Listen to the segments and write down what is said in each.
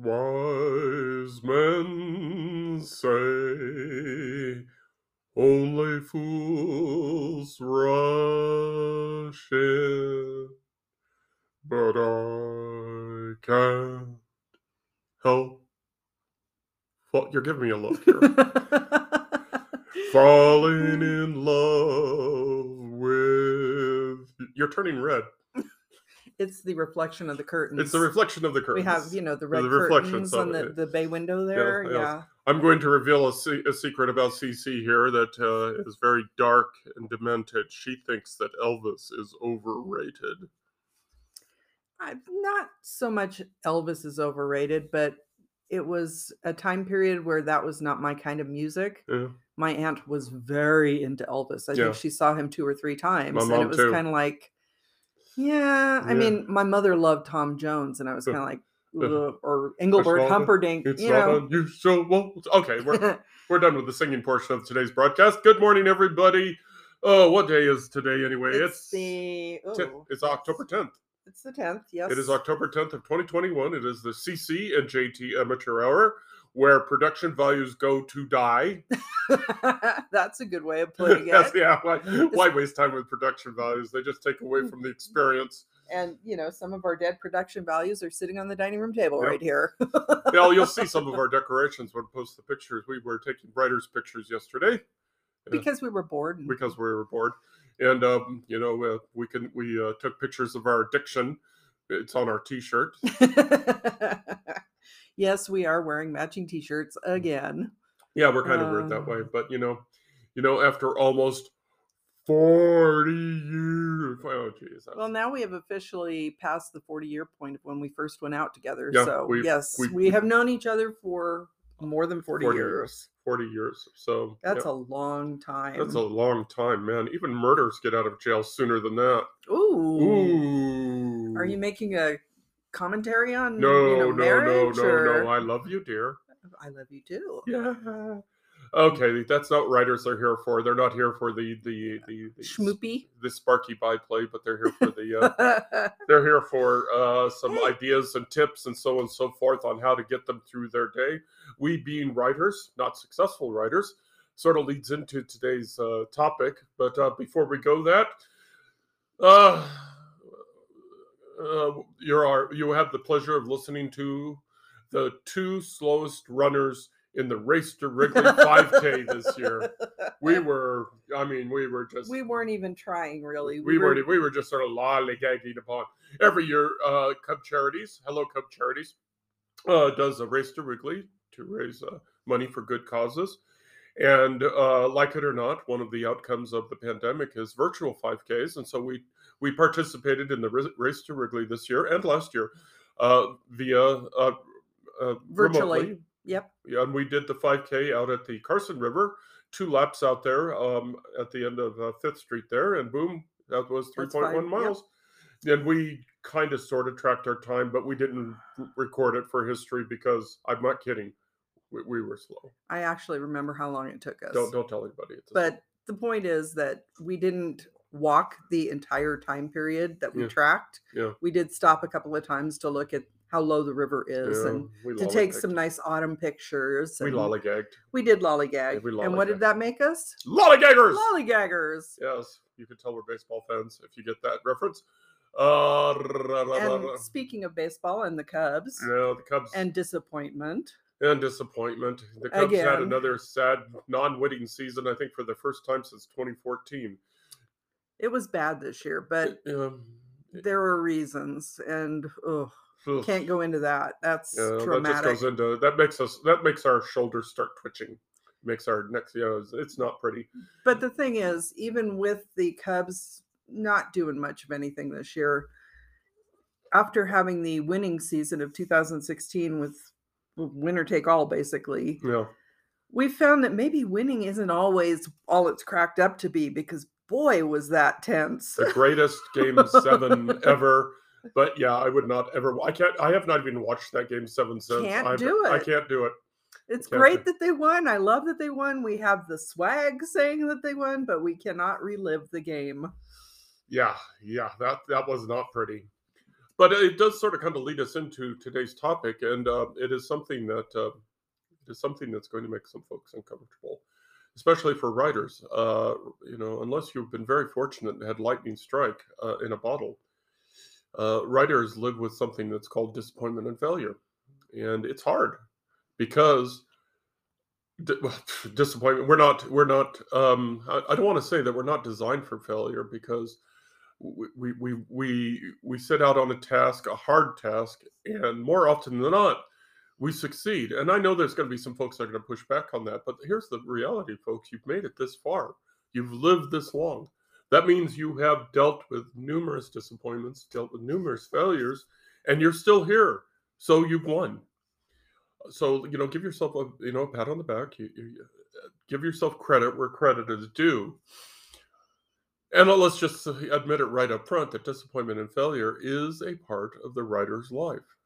Wise men say only fools rush in, but I can't help. Well, you're giving me a look here. Falling in love with. You're turning red. It's the reflection of the curtains. It's the reflection of the curtains. We have, you know, the red the curtains on the, the bay window there. yes. Yeah. I'm going to reveal a, se- a secret about CC here that uh, is very dark and demented. She thinks that Elvis is overrated. I'm not so much Elvis is overrated, but it was a time period where that was not my kind of music. Yeah. My aunt was very into Elvis. I Yeah. think she saw him two or three times. and it was kind of like, yeah. I Yeah. mean, my mother loved Tom Jones, and I was kind of like, uh, or Engelbert Humperdinck. It's you know, unusual. Okay, we're we're done with the singing portion of today's broadcast. Good morning, everybody. Oh, what day is today anyway? it's, the te- oh, it's October 10th. It's the tenth. Yes, It is October 10th of 2021. It is the CC and JT Amateur Hour, where production values go to die. That's a good way of putting Yes, it. yeah. Why, why waste time with production values? They just take away from the experience. And you know, some of our dead production values are sitting on the dining room table Yep. right here. Well, you'll see some of our decorations when we post the pictures. We were taking writers' pictures yesterday because we were bored. and- because we were bored, and um, you know uh, we can we uh, took pictures of our addiction. It's on our T-shirt. Yes, we are wearing matching T-shirts again. Yeah, we're kind of weird that way, Um. but you know, you know, after almost forty years. Oh. Well, now we have officially passed the 40-year point of when we first went out together. Yeah, so yes, we've- we have known each other for more than 40, 40 years. years. Forty years. So That's yeah, a long time. that's a long time, man. Even murders get out of jail sooner than that. Ooh. Ooh. Are you making a commentary on No, you know, no, no, marriage? no, or- no. I love you, dear. I love you too. Yeah. Okay, that's not what writers are here for. They're not here for the the the, the Schmoopy. the sparky byplay, but they're here for the uh, they're here for uh, some ideas and tips and so on and so forth on how to get them through their day. We being writers, not successful writers, sort of leads into today's uh, topic. But uh, before we go that, uh, uh, you are our, you have the pleasure of listening to the two slowest runners in the race to Wrigley 5K this year. We were, I mean, we were just we weren't even trying really. we were we were just sort of lollygagging upon every year. Uh, Cub Charities, Hello Cub Charities, uh, does a race to Wrigley to raise uh, money for good causes. And uh, like it or not, one of the outcomes of the pandemic is virtual 5Ks, and so we we participated in the race to Wrigley this year and last year uh, via uh, uh, Virtually. remotely. Yep. Yeah, and we did the 5K out at the Carson River, two laps out there um, at the end of uh, Fifth Street there, and boom, that was 3.1 fine, yep. miles. And we kind of sort of tracked our time, but we didn't record it for history because I'm not kidding. We, we were slow. I actually remember how long it took us. Don't don't tell anybody. But the point is that we didn't walk the entire time period that we Yeah. tracked. Yeah. We did stop a couple of times to look at how low the river is yeah, and to take some nice autumn pictures. We lollygagged. We did lollygag. we and what did that make us? Lollygaggers. Lollygaggers. yes, you can tell we're baseball fans if you get that reference. Uh, And speaking of baseball and the Cubs no, the Cubs and disappointment, and disappointment. The Cubs had another sad non-winning season. I think for the first time since 2014. It was bad this year, but Um, there were reasons, and ugh, can't go into that. That's yeah, that just goes into that makes us that makes our shoulders start twitching. Makes our necks. you know, it's, it's not pretty. But the thing is, even with the Cubs not doing much of anything this year, after having the winning season of 2016 with winner take all, basically, Yeah, we found that maybe winning isn't always all it's cracked up to be because boy, was that tense. the greatest game seven ever. But yeah, I would not ever. I can't. I have not even watched that game seven since. Can't I've- do I can't do it. It's can't great do- that they won. I love that they won. We have the swag saying that they won, but we cannot relive the game. Yeah, yeah, that that was not pretty. but it does sort of kind of lead us into today's topic, and uh, it is something that uh, is something that's going to make some folks uncomfortable, especially for writers. Uh, you know, unless you've been very fortunate and had lightning strike uh, in a bottle, uh, writers live with something that's called disappointment and failure, and it's hard because disappointment we're not we're not um I, I don't want to say that we're not designed for failure because we we we we set out on a task, a hard task, and more often than not, we succeed. And I know there's going to be some folks that are going to push back on that, but here's the reality, folks: you've made it this far, you've lived this long. That means you have dealt with numerous disappointments, dealt with numerous failures, and you're still here. So you've won. So you know, give yourself a you know a pat on the back. You, you, give yourself credit where credit is due and let's just admit it right up front that disappointment and failure is a part of the writer's life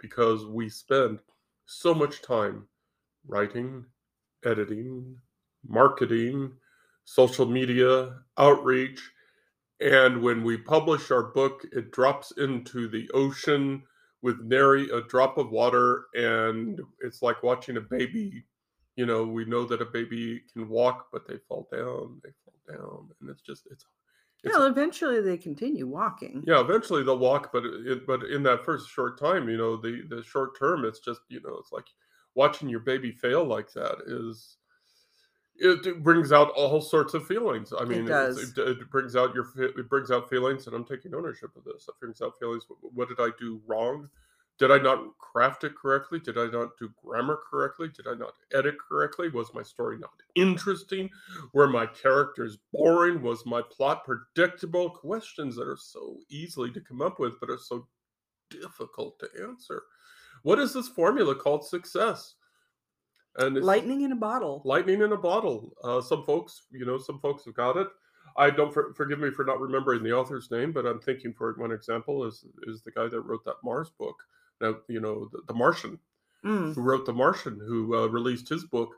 because we spend so much time writing, editing, marketing, social media, outreach. And when we publish our book, it drops into the ocean with nary a drop of water. And it's like watching a baby. You know, we know that a baby can walk, but they fall down, they fall down, and it's just it's. It's well, eventually they continue walking. Yeah, eventually they'll walk, but uh, it, but in that first short time, you know, the the short term, it's just you know, it's like watching your baby fail like that is it, brings out all sorts of feelings. I mean, it, does. It, it, brings out your it brings out feelings, and I'm taking ownership of this. It brings out feelings. What did I do wrong? Did I not craft it correctly? Did I not do grammar correctly? Did I not edit correctly? Was my story not interesting? Were my characters boring? Was my plot predictable? Questions that are so easily to come up with, but are so difficult to answer. What is this formula called success? And lightning in a bottle. Lightning in a bottle. Uh, some folks, you know, some folks have got it. I don't for, forgive me for not remembering the author's name, but I'm thinking for one example is is the guy that wrote that Mars book. Now, you know, the, the Martian, mm. who wrote The Martian, who uh, released his book,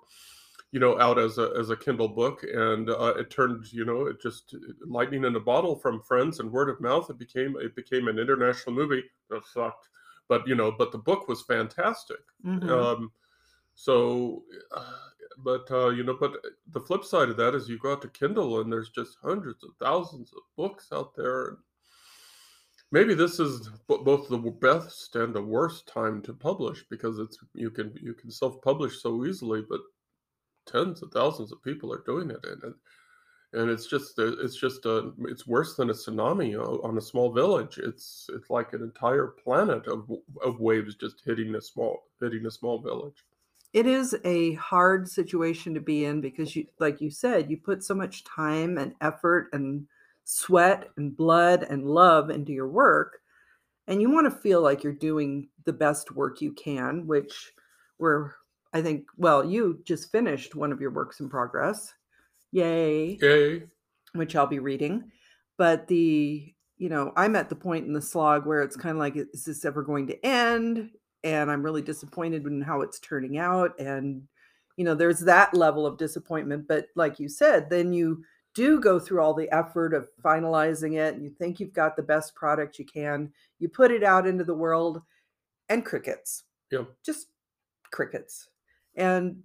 you know, out as a as a Kindle book, and uh, it turned, you know, it just lightning in a bottle from friends and word of mouth. It became it became an international movie. That sucked, but you know, but the book was fantastic. Mm-hmm. Um, so, uh, but uh, you know, but the flip side of that is you go out to Kindle and there's just hundreds of thousands of books out there maybe this is both the best and the worst time to publish because it's you can you can self-publish so easily but tens of thousands of people are doing it and and it's just uh, it's just a it's worse than a tsunami uh, on a small village. It's it's like an entire planet of of waves just hitting a small hitting a small village. It is a hard situation to be in because you like you said you put so much time and effort and sweat and blood and love into your work and you want to feel like you're doing the best work you can which we're i think well you just finished one of your works in progress. Yay. Yay. Which i'll be reading. But the you know i'm at the point in the slog where it's kind of like is this ever going to end? And i'm really disappointed in how it's turning out and you know there's that level of disappointment but like you said then you do go through all the effort of finalizing it and you think you've got the best product you can you put it out into the world and crickets. Yeah just crickets. And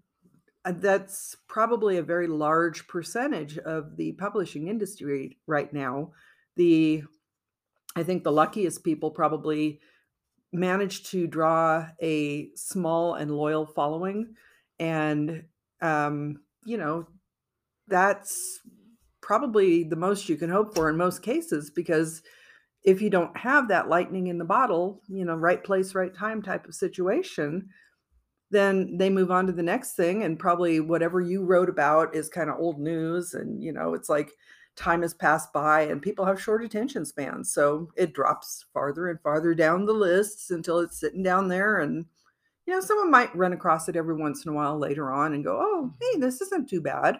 uh, that's probably a very large percentage of the publishing industry right now. The i think the luckiest people probably manage to draw a small and loyal following and um you know that's probably the most you can hope for in most cases because if you don't have that lightning in the bottle, you know, right place, right time type of situation, then they move on to the next thing. And probably whatever you wrote about is kind of old news. And, you know, it's like time has passed by and people have short attention spans. So it drops farther and farther down the lists until it's sitting down there. And, you know, someone might run across it every once in a while later on and go, oh, hey, this isn't too bad.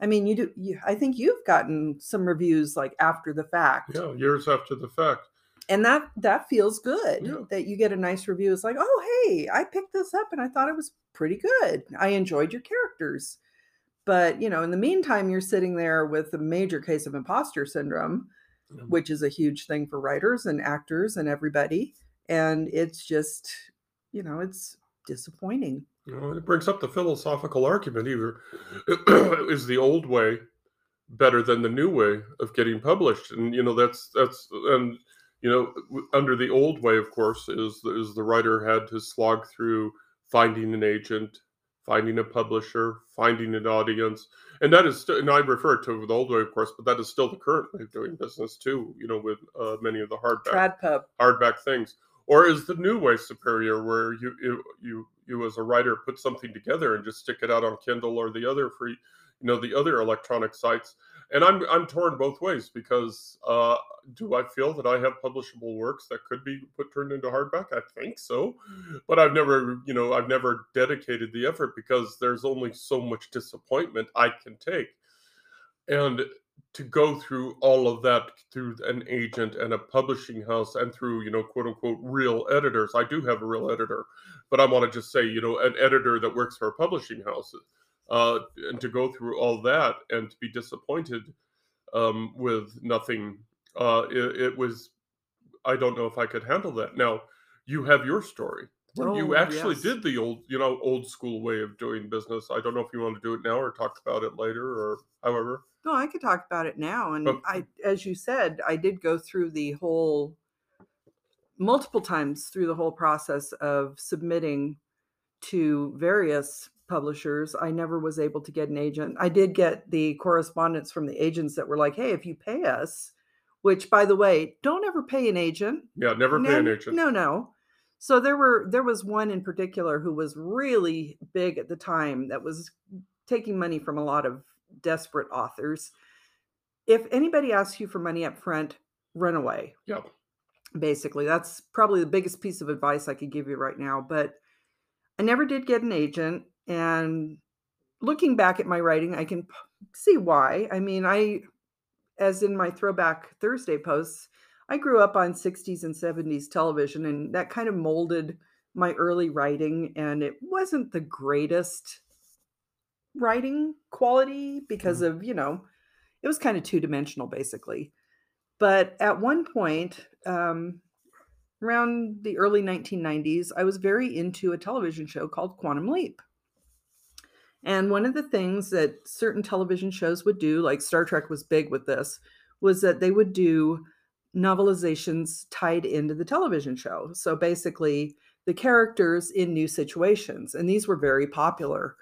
I mean, you do. You, I think you've gotten some reviews like after the fact. Yeah, years after the fact. And that that feels good yeah. that you get a nice review. It's like, oh hey, I picked this up and I thought it was pretty good. I enjoyed your characters. But you know, in the meantime, you're sitting there with a major case of imposter syndrome. Yeah. which is a huge thing for writers and actors and everybody. And it's just, you know, it's disappointing. You know, it brings up the philosophical argument either is the old way better than the new way of getting published? And you know that's that's and you know under the old way of course is is the writer had to slog through finding an agent finding a publisher finding an audience. And that is still and i refer to the old way of course but that is still the current way of doing business too you know with uh, many of the hardback hardback things. Or is the new way superior where you you you, you as a writer put something together and just stick it out on kindle or the other free you know the other electronic sites. And i'm i'm torn both ways because uh do i feel that i have publishable works that could be put turned into hardback? I think so. But i've never you know i've never dedicated the effort because there's only so much disappointment i can take. And to go through all of that through an agent and a publishing house and through you know quote unquote real editors. I do have a real editor but i want to just say you know an editor that works for a publishing house uh, and to go through all that and to be disappointed um, with nothing uh, it, it was i don't know if i could handle that. Now you have your story. Where you Oh, actually yes. did the old you know old school way of doing business i don't know if you want to do it now or talk about it later or however No, I could talk about it now. And Oh. I, as you said, I did go through the whole multiple times through the whole process of submitting to various publishers. I never was able to get an agent. I did get the correspondence from the agents that were like, hey, if you pay us, which by the way, don't ever pay an agent. yeah never pay no, an agent No, no. So there were there was one in particular who was really big at the time that was taking money from a lot of desperate authors. If anybody asks you for money up front, run away. yeah Basically, that's probably the biggest piece of advice I could give you right now. But I never did get an agent. And looking back at my writing, I can see why. I mean, I, as in my throwback Thursday posts, I grew up on 60s and 70s television, and that kind of molded my early writing. And it wasn't the greatest writing quality because of, you know, it was kind of two dimensional basically. But at one point, um, around the early 1990s, I was very into a television show called Quantum Leap. And one of the things that certain television shows would do, like Star Trek was big with this, was that they would do novelizations tied into the television show. So basically, the characters in new situations. And these were very popular.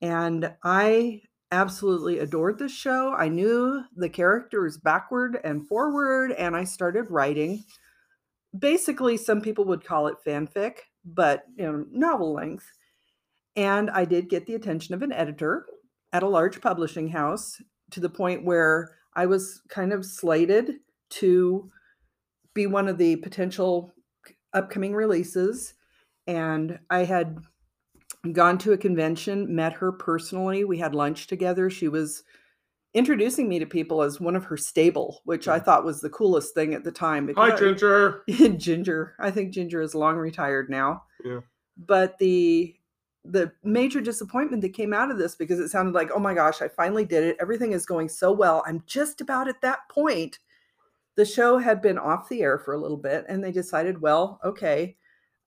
And I absolutely adored this show. I knew the characters backward and forward, and I started writing. Basically, some people would call it fanfic, but you know, novel length. And I did get the attention of an editor at a large publishing house to the point where I was kind of slated to be one of the potential upcoming releases. And I had gone to a convention, met her personally. We had lunch together. She was introducing me to people as one of her stable, which I mm. thought was the coolest thing at the time. hi ginger Ginger. I think Ginger is long retired now. Yeah. But the the major disappointment that came out of this because it sounded like, oh my gosh, I finally did it. Everything is going so well. I'm just about at that point. The show had been off the air for a little bit, and they decided, well, okay,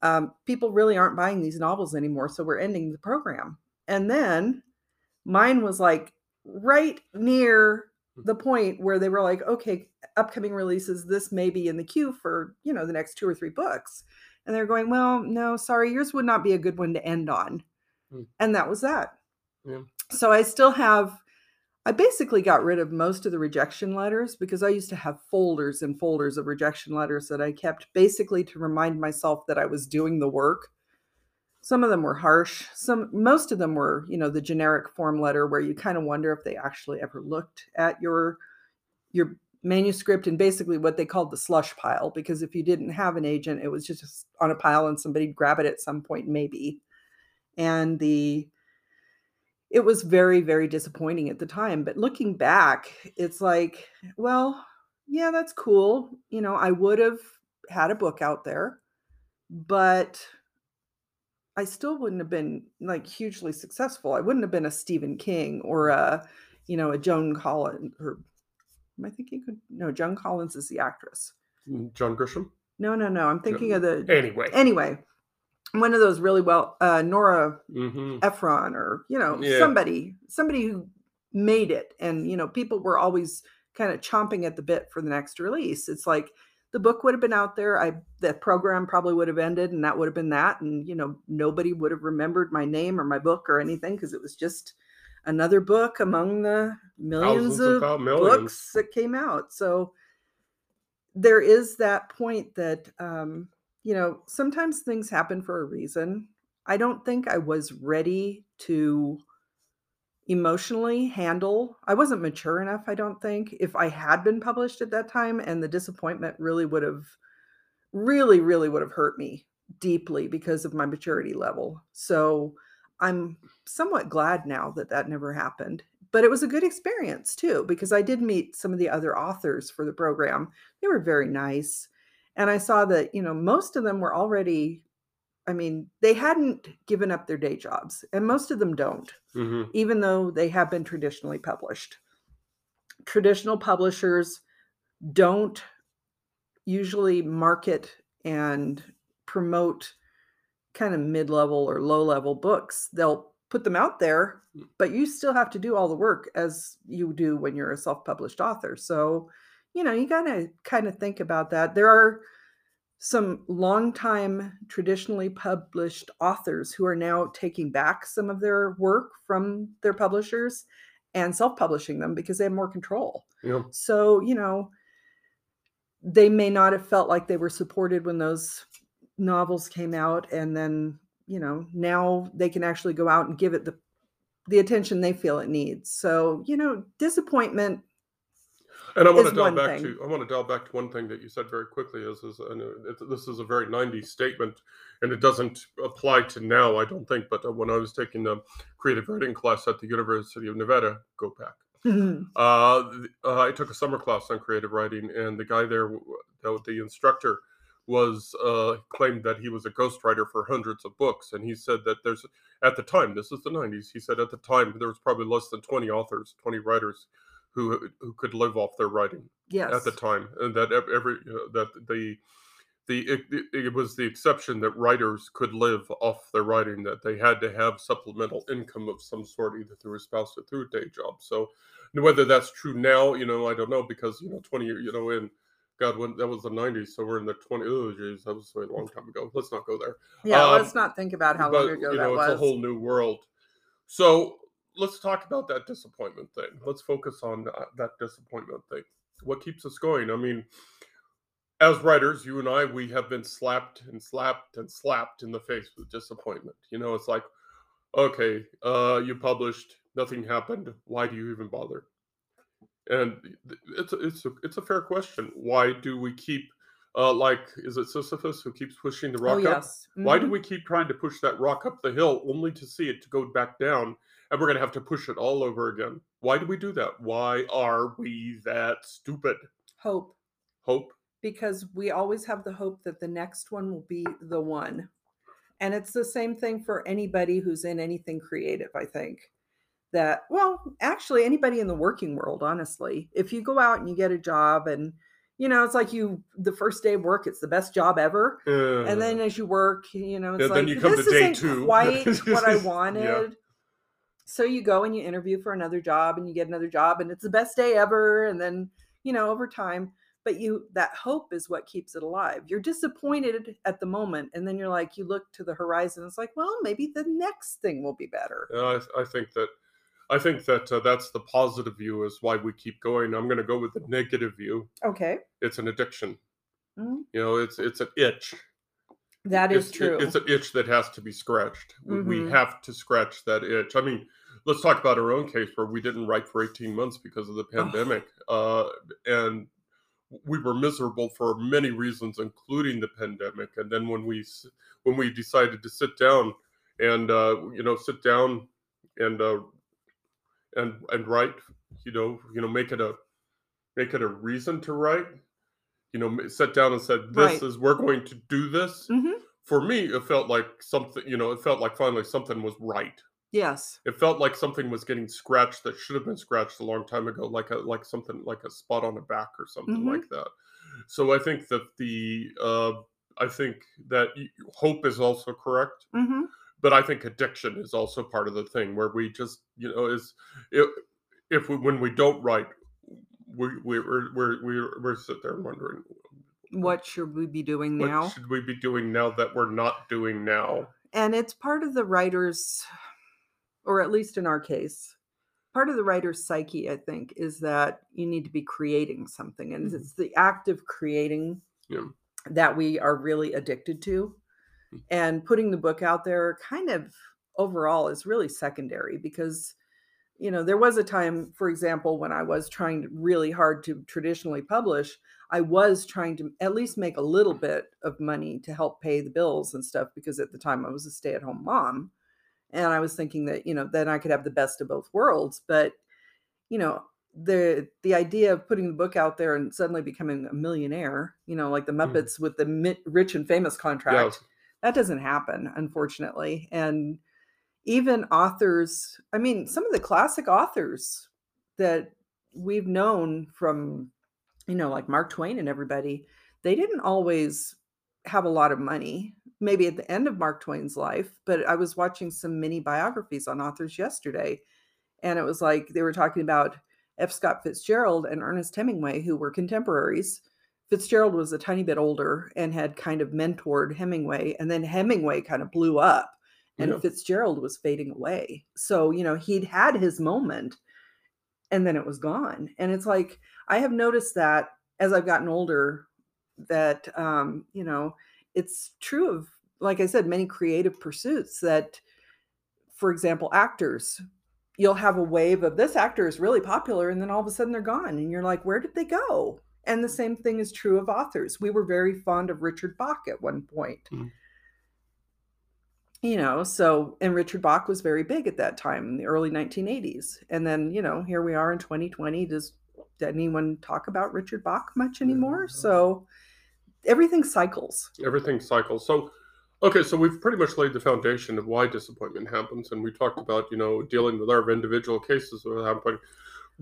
um, people really aren't buying these novels anymore, so we're ending the program. And then mine was like right near the point where they were like, okay, upcoming releases, this may be in the queue for, you know, the next two or three books. And they're going, well, no, sorry, yours would not be a good one to end on. Hmm. And that was that. Yeah. So I still have, I basically got rid of most of the rejection letters because I used to have folders and folders of rejection letters that I kept basically to remind myself that I was doing the work. Some of them were harsh. Some, most of them were, you know, the generic form letter where you kind of wonder if they actually ever looked at your your manuscript and basically what they called the slush pile because if you didn't have an agent it was just on a pile and somebody'd grab it at some point maybe and the it was very very disappointing at the time but looking back it's like well yeah that's cool you know i would have had a book out there but i still wouldn't have been like hugely successful i wouldn't have been a stephen king or a you know a joan collins or Am I thinking? of- No, Joan Collins is the actress. Mm, John Grisham. No, no, no. I'm thinking of the. Anyway. Anyway, one of those really well, uh, Nora hmm Ephron or you know Yeah. somebody somebody who made it. And you know people were always kind of chomping at the bit for the next release. It's like the book would have been out there i the program probably would have ended and that would have been that. And you know nobody would have remembered my name or my book or anything because it was just another book among the millions Thousands of millions. books that came out. So there is that point that um you know sometimes things happen for a reason. I don't think i was ready to emotionally handle i wasn't mature enough i don't think if i had been published at that time and the disappointment really would have really really would have hurt me deeply because of my maturity level. So i'm somewhat glad now that that never happened but it was a good experience too because i did meet some of the other authors for the program. They were very nice and i saw that you know most of them were already i mean they hadn't given up their day jobs and most of them don't hmm even though they have been traditionally published. Traditional publishers don't usually market and promote kind of mid-level or low-level books. They'll put them out there but you still have to do all the work as you do when you're a self-published author. So you know you got to kind of think about that. There are some longtime traditionally published authors who are now taking back some of their work from their publishers and self-publishing them because they have more control. Yeah. so you know they may not have felt like they were supported when those novels came out and then you know now they can actually go out and give it the the attention they feel it needs. So you know disappointment And I want to dial back thing. to I want to dial back to one thing that you said very quickly. Is is and it, this is a very '90s statement, and it doesn't apply to now, I don't think. But uh, when I was taking a creative writing class at the University of Nevada, go back. Uh, th- uh, I took a summer class on creative writing, and the guy there, the, the instructor, was uh, claimed that he was a ghostwriter for hundreds of books, and he said that there's at the time, this is the '90s. He said at the time there was probably less than 20 authors, 20 writers who who could live off their writing yes at the time, and that every uh, that the the it, it- was the exception that writers could live off their writing that they had to have supplemental income of some sort either through a spouse or through a day job. So whether that's true now you know i don't know because you know 20 years you know in god when that was the 90s so we're in the 20 oh geez that was a long time ago. Let's not go there. Yeah um, let's not think about how long but, ago you that know was it's a whole new world. So let's talk about that disappointment thing. Let's focus on uh, that disappointment thing. What keeps us going? I mean as writers you and i we have been slapped and slapped and slapped in the face with disappointment. You know it's like okay uh you published nothing happened. Why do you even bother? And it's a, it's a, it's a fair question. Why do we keep uh like is it sisyphus who keeps pushing the rock oh up? yes. Why do Mhm. we keep trying to push that rock up the hill only to see it to go back down and we're going to have to push it all over again? Why do we do that? Why are we that stupid? hope Hope. because we always have the hope that the next one will be the one. And it's the same thing for anybody who's in anything creative, I think. That, well, actually, anybody in the working world, honestly, if you go out and you get a job and, you know, it's like you, the first day of work, it's the best job ever. And then as you work, you know, it's Yeah, like, then you come to this day isn't two." quite what I Yeah. So you go and you interview for another job and you get another job and it's the best day ever. And then, you know, over time, but you, that hope is what keeps it alive. You're disappointed at the moment. And then you're like, you look to the horizon. It's like, well, maybe the next thing will be better. Uh, I, I think that I think that uh, that's the positive view is why we keep going. I'm going to go with the negative view. Okay. It's an addiction. Mhm. You know, it's it's an itch. That is it's, true. It's an itch that has to be scratched. We- We have to scratch that itch. I mean, let's talk about our own case where we didn't write for 18 months because of the pandemic, uh, and we were miserable for many reasons, including the pandemic. And then when we when we decided to sit down and uh, you know sit down and uh, and and write, you know, you know, make it a make it a reason to write. You know, sit down and said, "This Right. is we're going to do this." Mhm. for me it felt like something you know it felt like finally something was right Yes. It felt like something was getting scratched that should have been scratched a long time ago, like a like something like a spot on the back or something Mhm. like that. So I think that the uh, I think that hope is also correct, hmm but I think addiction is also part of the thing where we just you know is if, if we when we don't write, we we we're we're we're, we're sit there wondering What should we be doing what now? should we be doing now that we're not doing now. And it's part of the writer's, or at least in our case, part of the writer's psyche, I think, is that you need to be creating something. And Mhm. it's the act of creating Yeah. that we are really addicted to. Mm. And putting the book out there kind of overall is really secondary because you know there was a time for example when i was trying really hard to traditionally publish i was trying to at least make a little bit of money to help pay the bills and stuff because at the time i was a stay-at-home mom and i was thinking that you know then i could have the best of both worlds but you know the the idea of putting the book out there and suddenly becoming a millionaire you know like the Mhm. muppets with the mi- rich and famous contract Yeah, that doesn't happen unfortunately and even authors i mean some of the classic authors that we've known from you know like mark twain and everybody they didn't always have a lot of money maybe at the end of mark twain's life but i was watching some mini biographies on authors yesterday and it was like they were talking about f scott fitzgerald and ernest hemingway who were contemporaries fitzgerald was a tiny bit older and had kind of mentored hemingway and then hemingway kind of blew up and Yeah. Fitzgerald was fading away. So, you know, he'd had his moment and then it was gone. And it's like I have noticed that as I've gotten older that um, you know, it's true of like I said many creative pursuits that for example, actors you'll have a wave of this actor is really popular and then all of a sudden they're gone and you're like where did they go? And the same thing is true of authors. We were very fond of Richard Bach at one point Mm. you know so and richard bach was very big at that time in the early 1980s and then you know here we are in 2020 does anyone talk about richard bach much anymore No. so everything cycles everything cycles. So, okay, so we've pretty much laid the foundation of why disappointment happens, and we talked about you know dealing with our individual cases of happening.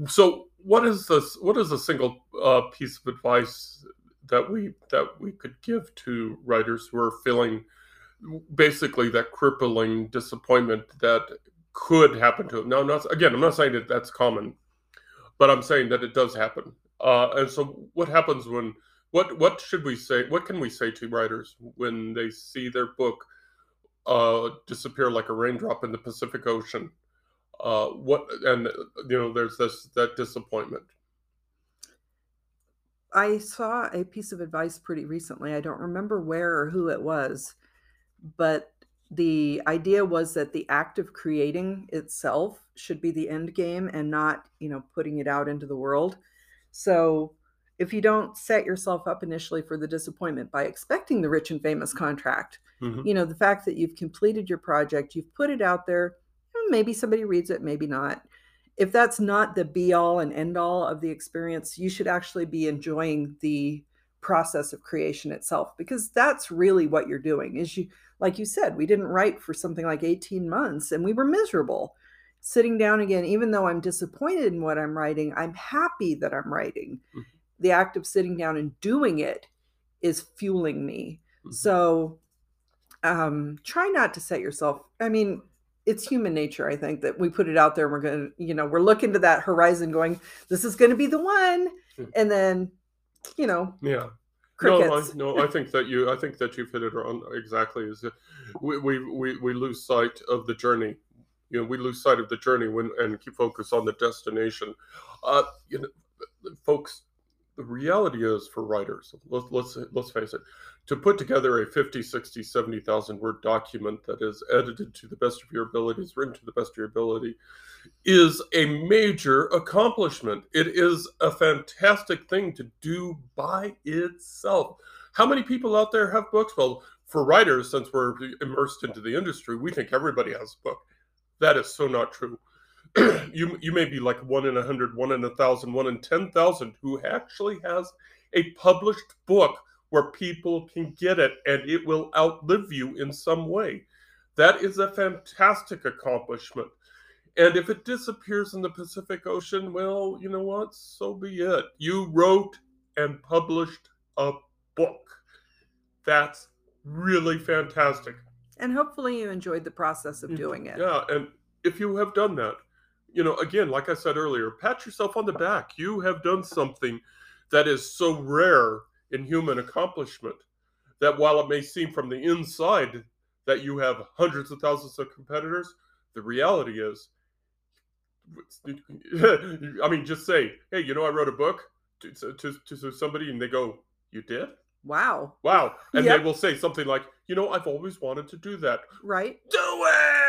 So, what is this? What is a single uh, piece of advice that we that we could give to writers who are feeling basically that crippling disappointment that could happen to them? Now, I'm not again, I'm not saying that that's common, but I'm saying that it does happen. Uh, and so, what happens when what what should we say? What can we say to writers when they see their book uh, disappear like a raindrop in the Pacific Ocean? Uh, what and you know, there's this that disappointment. i saw a piece of advice pretty recently i don't remember where or who it was but the idea was that the act of creating itself should be the end game and not you know putting it out into the world so if you don't set yourself up initially for the disappointment by expecting the rich and famous contract Mhm. you know the fact that you've completed your project you've put it out there maybe somebody reads it maybe not if that's not the be all and end all of the experience you should actually be enjoying the process of creation itself because that's really what you're doing is you like you said we didn't write for something like 18 months and we were miserable sitting down again even though i'm disappointed in what i'm writing i'm happy that i'm writing Mhm. The act of sitting down and doing it is fueling me Mhm. so um try not to set yourself i mean it's human nature i think that we put it out there and we're going to you know we're looking to that horizon going this is going to be the one Mm. and then you know Yeah. crickets No, I, no, I think that you, I think that you've hit it on exactly. Is we, we, we, we lose sight of the journey. You know, we lose sight of the journey when and keep focus on the destination. Uh, you know, folks, the reality is for writers. Let's let's let's face it. To put together a 50, 60, 70,000 word document that is edited to the best of your abilities, written to the best of your ability, is a major accomplishment. It is a fantastic thing to do by itself. How many people out there have books? Well, for writers, since we're immersed into the industry, we think everybody has a book. That is so not true. you you may be like one in a hundred, one in a thousand, one in ten thousand who actually has a published book where people can get it and it will outlive you in some way. That is a fantastic accomplishment. And if it disappears in the Pacific Ocean, well, you know what? So be it. You wrote and published a book. That's really fantastic. And hopefully you enjoyed the process of Mhm. doing it. Yeah, and if you have done that, you know, again, like I said earlier, pat yourself on the back. You have done something that is so rare in human accomplishment that while it may seem from the inside that you have hundreds of thousands of competitors, the reality is, I mean, just say, hey, you know, I wrote a book to, to, to somebody, and they go, you did? Wow. Wow. And Yep. they will say something like, you know, I've always wanted to do that. Right. Do it!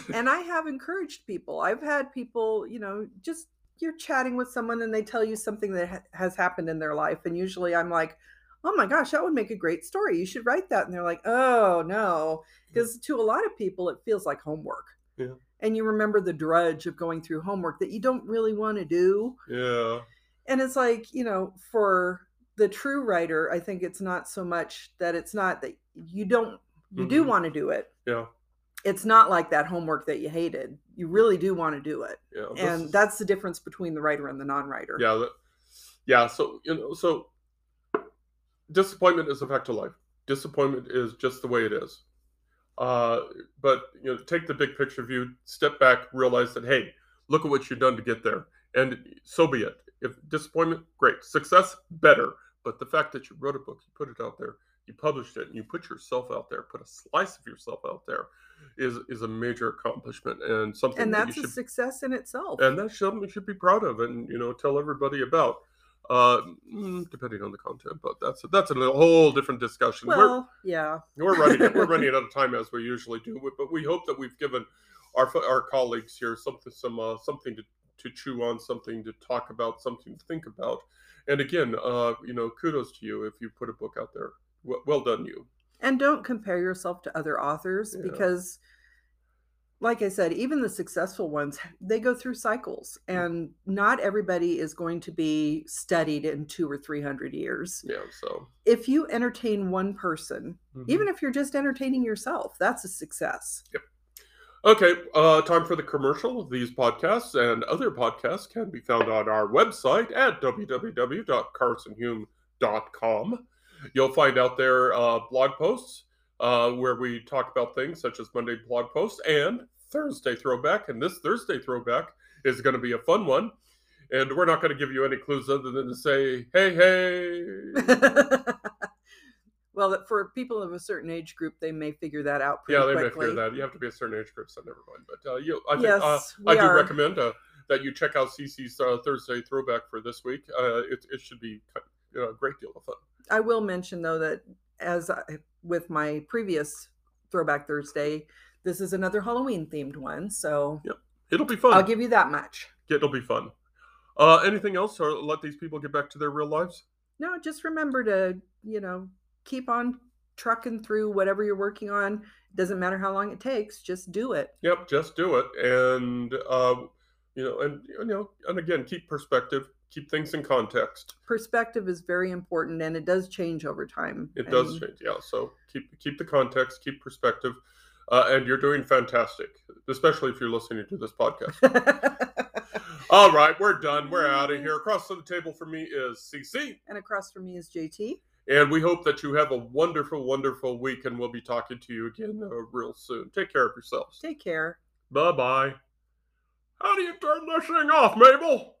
and I have encouraged people. I've had people, you know, just you're chatting with someone and they tell you something that ha- has happened in their life. And usually I'm like, oh my gosh, that would make a great story. You should write that. And they're like, oh no. Because to a lot of people, it feels like homework. Yeah. And you remember the drudge of going through homework that you don't really want to do. Yeah. And it's like, you know, for the true writer, I think it's not so much that it's not that you don't, you do Mhm. want to do it Yeah. It's not like that homework that you hated. You really do want to do it. Yeah. And that's the difference between the writer and the non-writer. yeah. That, yeah. So, you know, so disappointment is a fact of life. Disappointment is just the way it is. Uh, but, you know, take the big picture view, step back, realize that, hey, look at what you've done to get there. And so be it. If disappointment, great. Success, better. But the fact that you wrote a book, you put it out there, you published it, and you put yourself out there, put a slice of yourself out there, is is a major accomplishment and something And that that's you a should success in itself. and that's something you should be proud of and you know tell everybody about. Uh mm, depending on the content but that's a, that's a whole different discussion. Well, yeah. we're we're running we're running out of time as we usually do but we hope that we've given our our colleagues here something some uh, something to to chew on something to talk about something to think about. And again uh you know kudos to you if you put a book out there. Well, well done you And don't compare yourself to other authors Yeah. because like I said, even the successful ones, they go through cycles and not everybody is going to be studied in 2 or 300 years. yeah so If you entertain one person, mhm. even if you're just entertaining yourself, that's a success. Yep. Okay, uh, time for the commercial. These podcasts and other podcasts can be found on our website at www.carsonhume.com. You'll find out there uh, blog posts uh, where we talk about things such as Monday blog posts and Thursday throwback. And this Thursday throwback is going to be a fun one. And we're not going to give you any clues other than to say, hey, hey. well, for people of a certain age group, they may figure that out pretty yeah, they may quickly. fear that. You have to be a certain age group, so never mind. But uh, you, I think Yes, uh, I do are. recommend uh, that you check out CC's uh, Thursday throwback for this week. Uh, it, it should be you know, a great deal of fun. I will mention though that as I, with my previous Throwback Thursday, this is another Halloween themed one, so It'll be fun. I'll give you that much. It'll be fun. Uh, anything else, or let these people get back to their real lives? No, just remember to you know keep on trucking through whatever you're working on. Doesn't matter how long it takes, just do it. Yep, just do it, and uh, you know, and you know, and again, keep perspective, keep things in context. Perspective is very important, and it does change over time. It does change, yeah. So keep keep the context, keep perspective, uh, and you're doing fantastic, especially if you're listening to this podcast. All right, we're done. We're out of here. Across the table from me is CC, and across from me is JT. and we hope that you have a wonderful, wonderful week, and we'll be talking to you again uh, real soon. Take care of yourselves. Take care. Bye bye. How do you turn this thing off, Mabel?